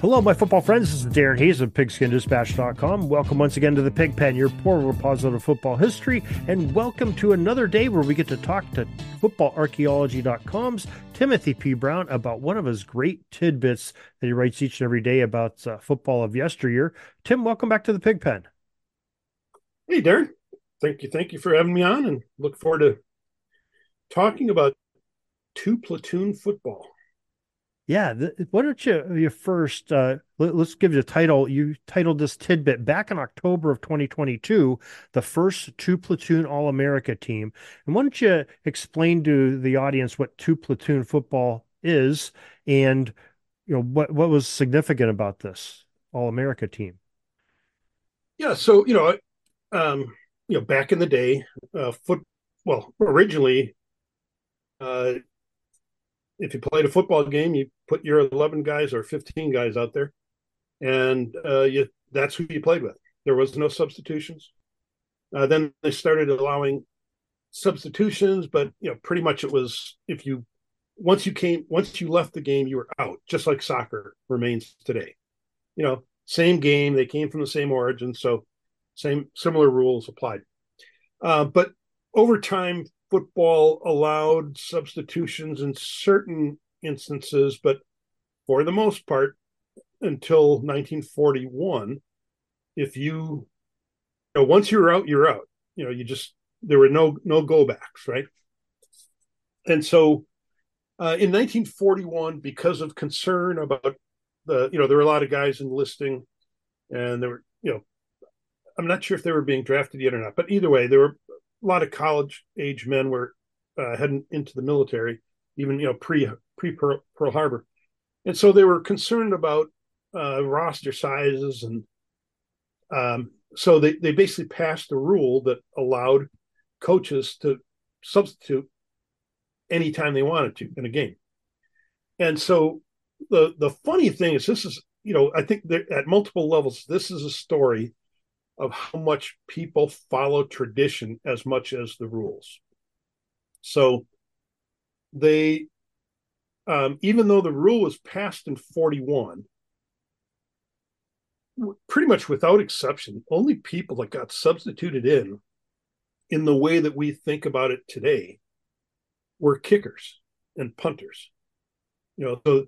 Hello, my football friends. This is Darren Hayes of PigskinDispatch.com. Welcome once again to the Pig Pen, your portal positive of football history, and welcome to another day where we get to talk to FootballArchaeology.com's Timothy P. Brown about one of his great tidbits that he writes each and every day about uh, football of yesteryear. Tim, welcome back to the Pig Pen. Hey, Darren. Thank you. Thank you for having me on, and look forward to talking about two platoon football. Yeah, the, why don't you you first uh, let, us give you a title. You titled this tidbit back in October of 2022, the first two platoon All America team. And why don't you explain to the audience what two platoon football is, and you know what what was significant about this All America team? Yeah, so you know, um, you know, back in the day, uh, foot well originally. Uh, if you played a football game, you put your 11 guys or 15 guys out there, and uh, you that's who you played with. There was no substitutions. Uh, then they started allowing substitutions, but you know, pretty much it was if you once you came once you left the game, you were out, just like soccer remains today. You know, same game, they came from the same origin, so same similar rules applied. Uh, but over time, football allowed substitutions in certain instances, but for the most part, until 1941, if you, you know, once you're out, you're out. You know, you just there were no no go backs, right? And so, uh, in 1941, because of concern about the, you know, there were a lot of guys enlisting, and there were, you know, I'm not sure if they were being drafted yet or not, but either way, there were a lot of college age men were uh, heading into the military, even you know pre pre Pearl, Harbor, and so they were concerned about uh, roster sizes, and um, so they they basically passed a rule that allowed coaches to substitute anytime they wanted to in a game, and so the the funny thing is this is you know I think that at multiple levels this is a story of how much people follow tradition as much as the rules. So they, um, even though the rule was passed in 41, pretty much without exception, only people that got substituted in, in the way that we think about it today, were kickers and punters. You know, so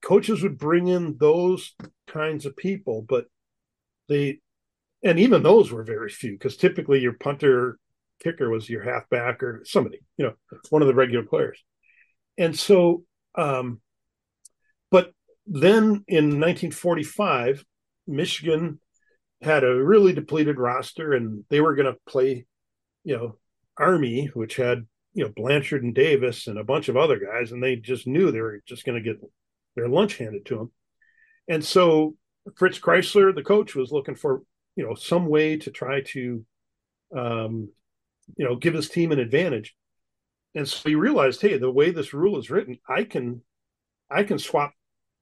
coaches would bring in those kinds of people, but they and even those were very few because typically your punter kicker was your halfback or somebody, you know, one of the regular players. And so, um, but then in 1945, Michigan had a really depleted roster and they were going to play, you know, Army, which had, you know, Blanchard and Davis and a bunch of other guys, and they just knew they were just going to get their lunch handed to them. And so Fritz Crisler, the coach, was looking for you know some way to try to um, you know give his team an advantage, and so he realized, hey, the way this rule is written, I can I can swap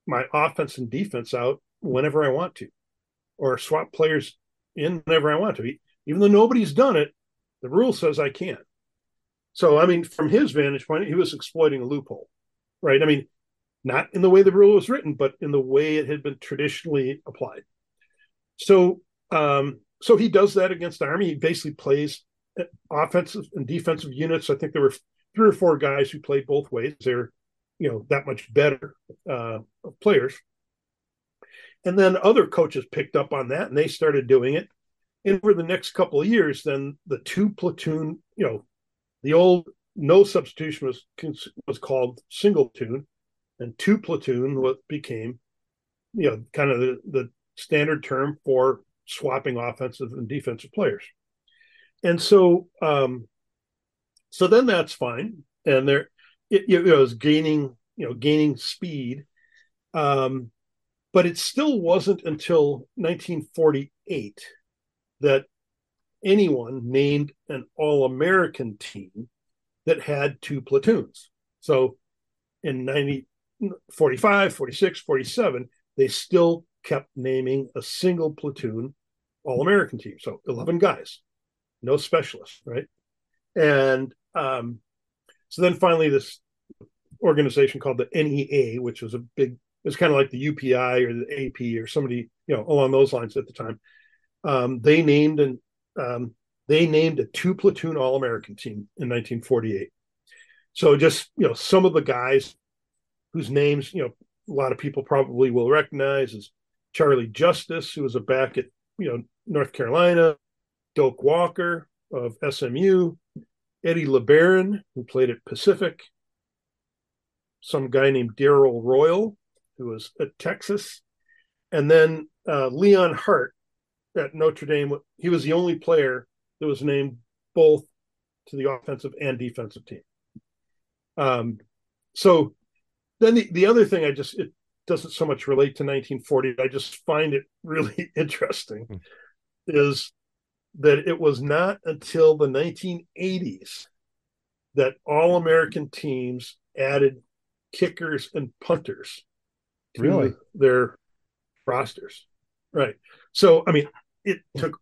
my offense and defense out whenever I want to, or swap players in whenever I want to. Even though nobody's done it, the rule says I can. So, I mean, from his vantage point, he was exploiting a loophole, right? I mean, not in the way the rule was written, but in the way it had been traditionally applied. So, um, so he does that against the Army. He basically plays offensive and defensive units. I think there were three or four guys who played both ways. They're, you know, that much better uh, players. And then other coaches picked up on that and they started doing it. And over the next couple of years, then the two platoon, you know, the old no substitution was was called single platoon, and two platoon what became, you know, kind of the, the standard term for swapping offensive and defensive players. And so, um, so then that's fine, and there it, it was gaining, you know, gaining speed. Um, but it still wasn't until 1948 that anyone named an All American team that had two platoons. So in 90, 45, 46, 47, they still kept naming a single platoon All American team. So 11 guys, no specialists, right? And um, so then finally, this organization called the NEA, which was a big was kind of like the UPI or the AP or somebody, you know, along those lines at the time. Um, they named and um, they named a two platoon All American team in 1948. So just you know, some of the guys whose names you know a lot of people probably will recognize is Charlie Justice, who was a back at you know North Carolina, Doak Walker of SMU, Eddie LeBaron, who played at Pacific, some guy named Darrell Royal, who was at Texas, and then uh, Leon Hart at Notre Dame. He was the only player that was named both to the offensive and defensive team. Um, so then the, the other thing I just it doesn't so much relate to 1940. I just find it really interesting mm. is that it was not until the 1980s that all American teams added kickers and punters to really? their rosters. Right. So, I mean, it hmm. took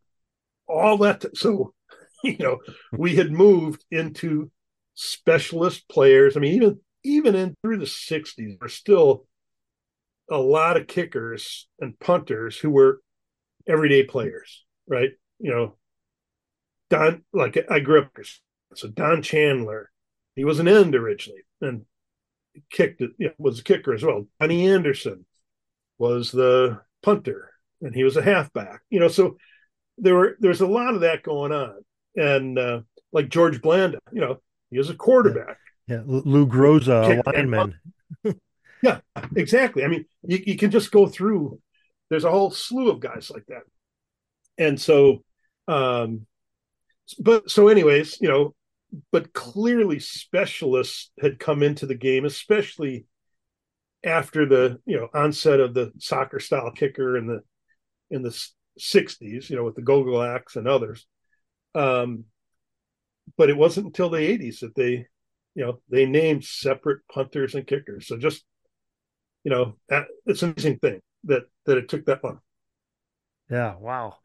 all that. To, so, you know, we had moved into specialist players. I mean, even even in through the 60s, there's still a lot of kickers and punters who were everyday players, right? You know, Don, like I grew up, so Don Chandler, he was an end originally, and kicked it, you know, was a kicker as well. Donny Anderson was the punter, and he was a halfback. You know, so there were there's a lot of that going on, and uh, like George Blanda, you know, he was a quarterback. Yeah, yeah. Lou Groza, a lineman. yeah, exactly. I mean, you, you can just go through. There's a whole slew of guys like that, and so, um, but so anyways, you know, but clearly specialists had come into the game, especially after the you know onset of the soccer style kicker in the in the 60s, you know, with the Gogolaks and others. Um, but it wasn't until the 80s that they, you know, they named separate punters and kickers. So just, you know, that, it's an amazing thing that that it took that long. Yeah, wow.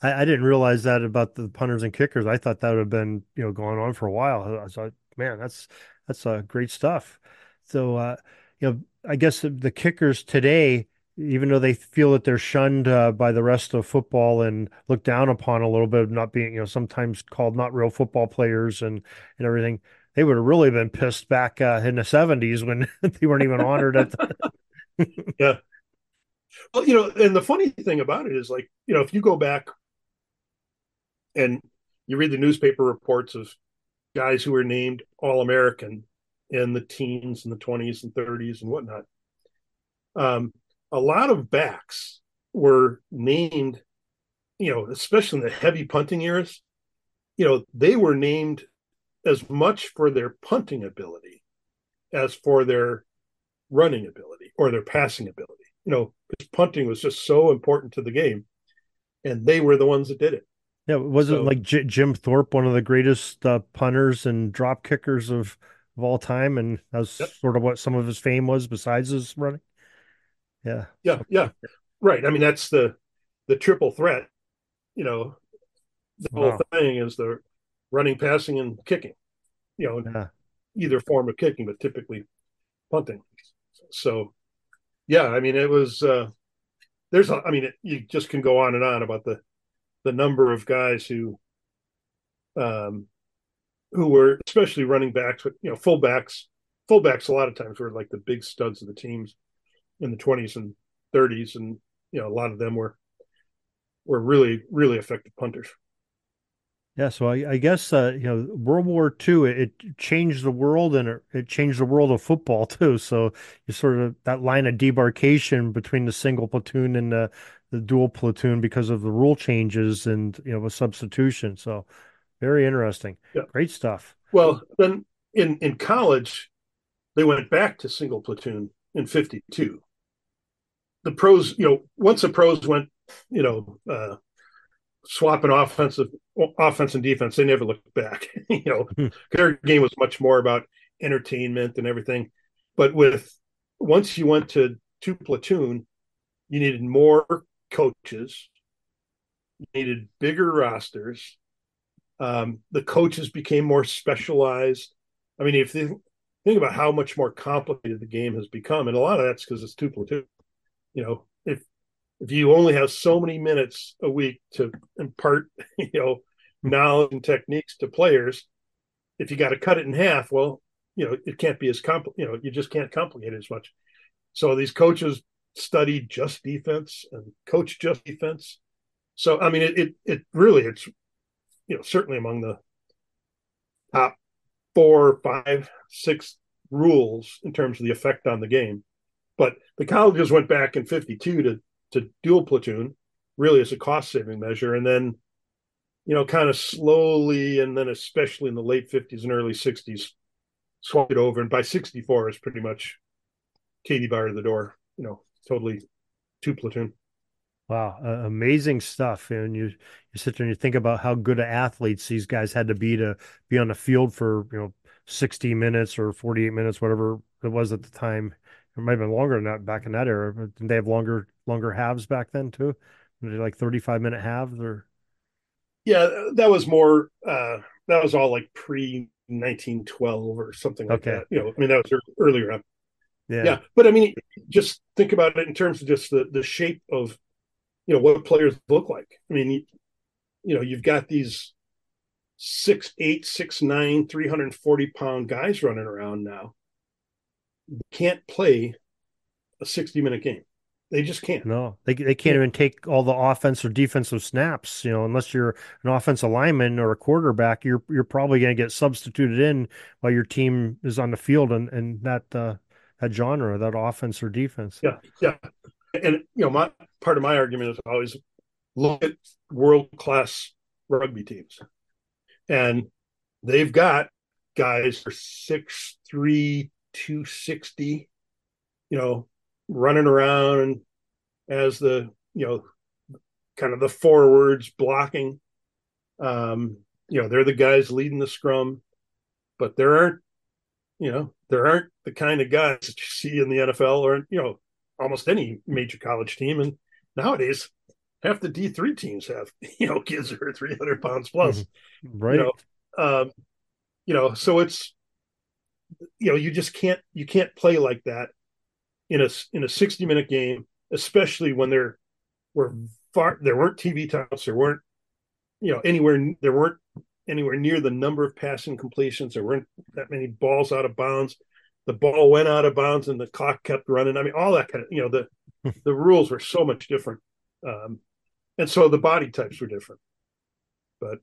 I, I, didn't realize that about the punters and kickers. I thought that would have been you know going on for a while. I thought, man, that's that's uh, great stuff. So uh, you know, I guess the kickers today, even though they feel that they're shunned uh, by the rest of football and looked down upon a little bit, of not being you know sometimes called not real football players and and everything, they would have really been pissed back uh, in the seventies when they weren't even honored at. The... yeah. Well, you know, and the funny thing about it is, like, you know, if you go back and you read the newspaper reports of guys who were named All American in the teens and the 20s and 30s and whatnot. Um, a lot of backs were named, you know, especially in the heavy punting eras, you know, they were named as much for their punting ability as for their running ability or their passing ability. you know, because punting was just so important to the game, and they were the ones that did it. Yeah, wasn't so, like J- Jim Thorpe one of the greatest uh, punters and drop kickers of of all time, and that's yep. sort of what some of his fame was besides his running. Yeah, yeah, yeah, right. I mean, that's the the triple threat. You know, the wow. whole thing is the running, passing, and kicking. You know, yeah. either form of kicking, but typically punting. So, yeah, I mean, it was. uh There's, a, I mean, it, you just can go on and on about the the number of guys who um who were especially running backs but you know fullbacks fullbacks a lot of times were like the big studs of the teams in the 20s and 30s and you know a lot of them were were really really effective punters yeah so i, I guess uh, you know world war ii it, it changed the world and it, it, changed the world of football too so you sort of that line of demarcation between the single platoon and the the dual platoon because of the rule changes and you know a substitution. So very interesting. Yeah. Great stuff. Well, then in in college, they went back to single platoon in '52. The pros, you know, once the pros went, you know, uh, swapping offensive offense and defense, they never looked back. you know, hmm. their game was much more about entertainment and everything. But with once you went to two platoon, you needed more coaches, needed bigger rosters. Um, the coaches became more specialized. I mean, if you think about how much more complicated the game has become, and a lot of that's because it's two platoon. You know, if if you only have so many minutes a week to impart, you know, knowledge and techniques to players, if you got to cut it in half, well, you know, it can't be as compl. You know, you just can't complicate it as much. So these coaches studied just defense and coach just defense. So I mean, it it, it really it's you know certainly among the top four, five, six rules in terms of the effect on the game. But the colleges went back in '52 to to dual platoon, really as a cost saving measure, and then you know kind of slowly, and then especially in the late '50s and early '60s, swapped it over. And by '64 is pretty much Katie bar to the door. You know, totally two platoon. Wow, uh, amazing stuff! And you you sit there and you think about how good athletes these guys had to be to be on the field for you know sixty minutes or forty eight minutes, whatever it was at the time. It might have been longer than that back in that era. But did they have longer longer halves back then too? Like thirty five minute halves or? Yeah, that was more. uh That was all like pre nineteen twelve or something like okay. that. You know, I mean that was earlier yeah. yeah. But I mean, just think about it in terms of just the, the shape of, you know, what players look like. I mean, you, you know, you've got these six, eight, six, nine, 340 pound guys running around now. can't play a 60 minute game. They just can't. No, they, they can't even take all the offense or defensive snaps. You know, unless you're an offensive lineman or a quarterback, you're you're probably going to get substituted in while your team is on the field, and and that uh, that genre, that offense or defense. Yeah, yeah. And you know, my part of my argument is always look at world class rugby teams, and they've got guys for six three two sixty, you know, running around as the you know kind of the forwards blocking. Um, you know, they're the guys leading the scrum, but there aren't you know, there aren't the kind of guys that you see in the NFL or, you know, almost any major college team. And nowadays, half the D3 teams have, you know, kids who are 300 pounds plus. Mm-hmm. Right. You know, um, you know, so it's, you know, you just can't, you can't play like that in a, in a 60 minute game, especially when there were far, there weren't TV times, there weren't, you know, anywhere, there weren't anywhere near the number of passing completions. There weren't that many balls out of bounds. The ball went out of bounds and the clock kept running. I mean, all that kind of, you know, the the rules were so much different. Um, and so the body types were different. But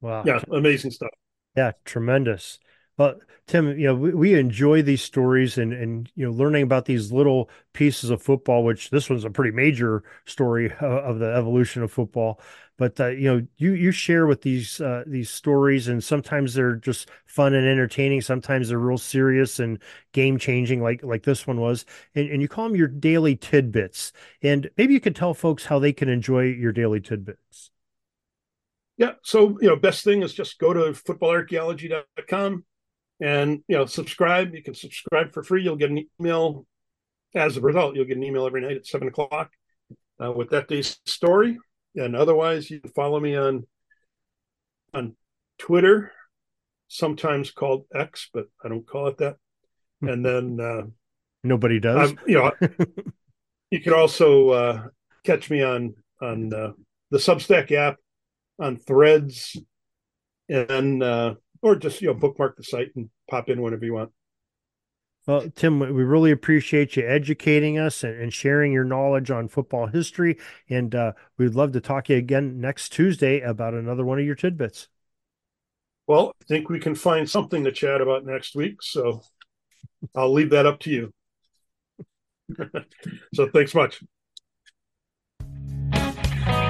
wow. Yeah, amazing stuff. Yeah, tremendous. Well, Tim, you know, we, we, enjoy these stories and and you know learning about these little pieces of football, which this one's a pretty major story of, of the evolution of football. But uh, you know, you you share with these uh, these stories, and sometimes they're just fun and entertaining. Sometimes they're real serious and game changing, like like this one was. And, and you call them your daily tidbits. And maybe you could tell folks how they can enjoy your daily tidbits. Yeah. So, you know, best thing is just go to footballarchaeology.com and, you know, subscribe. You can subscribe for free. You'll get an email. As a result, you'll get an email every night at seven o'clock uh, with that day's story. And otherwise, you can follow me on on Twitter, sometimes called X, but I don't call it that. And then uh, nobody does. you know, you can also uh, catch me on on uh, the Substack app on threads and uh, or just you know bookmark the site and pop in whenever you want. Well, Tim, we really appreciate you educating us and, sharing your knowledge on football history. And uh, we'd love to talk to you again next Tuesday about another one of your tidbits. Well, I think we can find something to chat about next week. So I'll leave that up to you. so thanks much.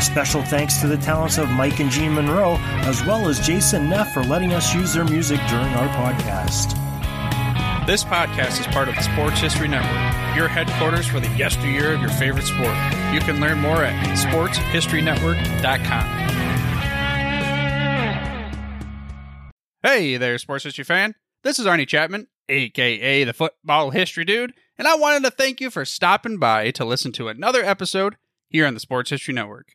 Special thanks to the talents of Mike and Jean Monroe, as well as Jason Neff for letting us use their music during our podcast. This podcast is part of the Sports History Network, your headquarters for the yesteryear of your favorite sport. You can learn more at sportshistorynetwork.com. Hey there, sports history fan. This is Arnie Chapman, aka the Football History Dude, and I wanted to thank you for stopping by to listen to another episode here on the Sports History Network.